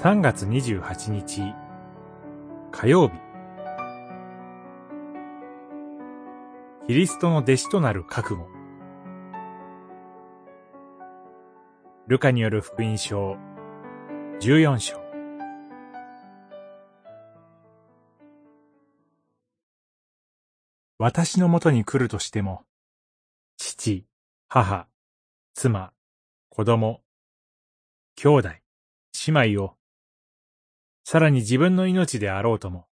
3月28日。火曜日。キリストの弟子となる覚悟。ルカによる福音書。14章。私のもとに来るとしても、父、母、妻、子供、兄弟、姉妹をさらに自分の命であろうとも、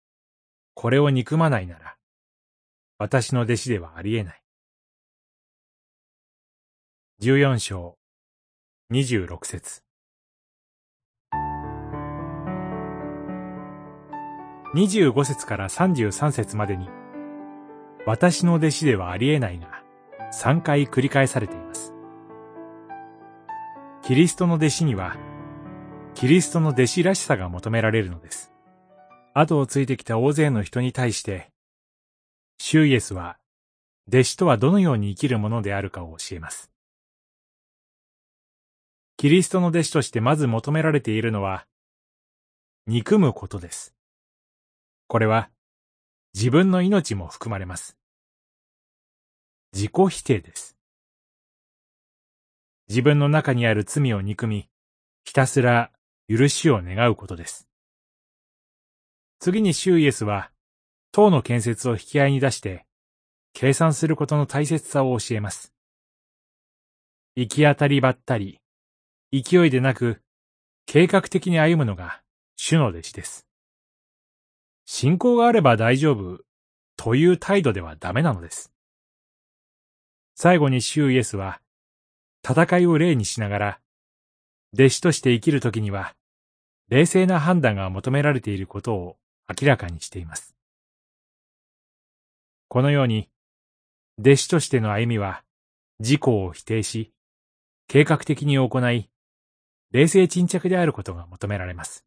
これを憎まないなら、私の弟子ではありえない。十四章、二十六節。二十五節から三十三節までに、私の弟子ではありえないが、三回繰り返されています。キリストの弟子には、キリストの弟子らしさが求められるのです。後をついてきた大勢の人に対して、シュイエスは、弟子とはどのように生きるものであるかを教えます。キリストの弟子としてまず求められているのは、憎むことです。これは、自分の命も含まれます。自己否定です。自分の中にある罪を憎み、ひたすら許しを願うことです。次にシュイエスは、塔の建設を引き合いに出して、計算することの大切さを教えます。行き当たりばったり、勢いでなく、計画的に歩むのが主の弟子です。信仰があれば大丈夫という態度ではダメなのです。最後にシュイエスは、戦いを例にしながら、弟子として生きるときには、冷静な判断が求められていることを明らかにしています。このように、弟子としての歩みは、自己を否定し、計画的に行い、冷静沈着であることが求められます。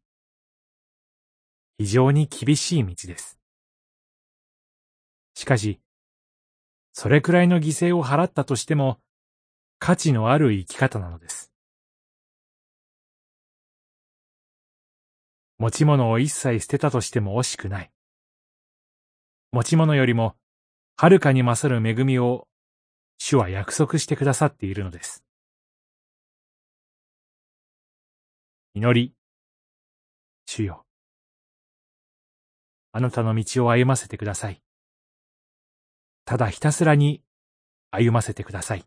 非常に厳しい道です。しかし、それくらいの犠牲を払ったとしても、価値のある生き方なのです。持ち物を一切捨てたとしても惜しくない。持ち物よりも、はるかに勝る恵みを、主は約束してくださっているのです。祈り、主よ。あなたの道を歩ませてください。ただひたすらに歩ませてください。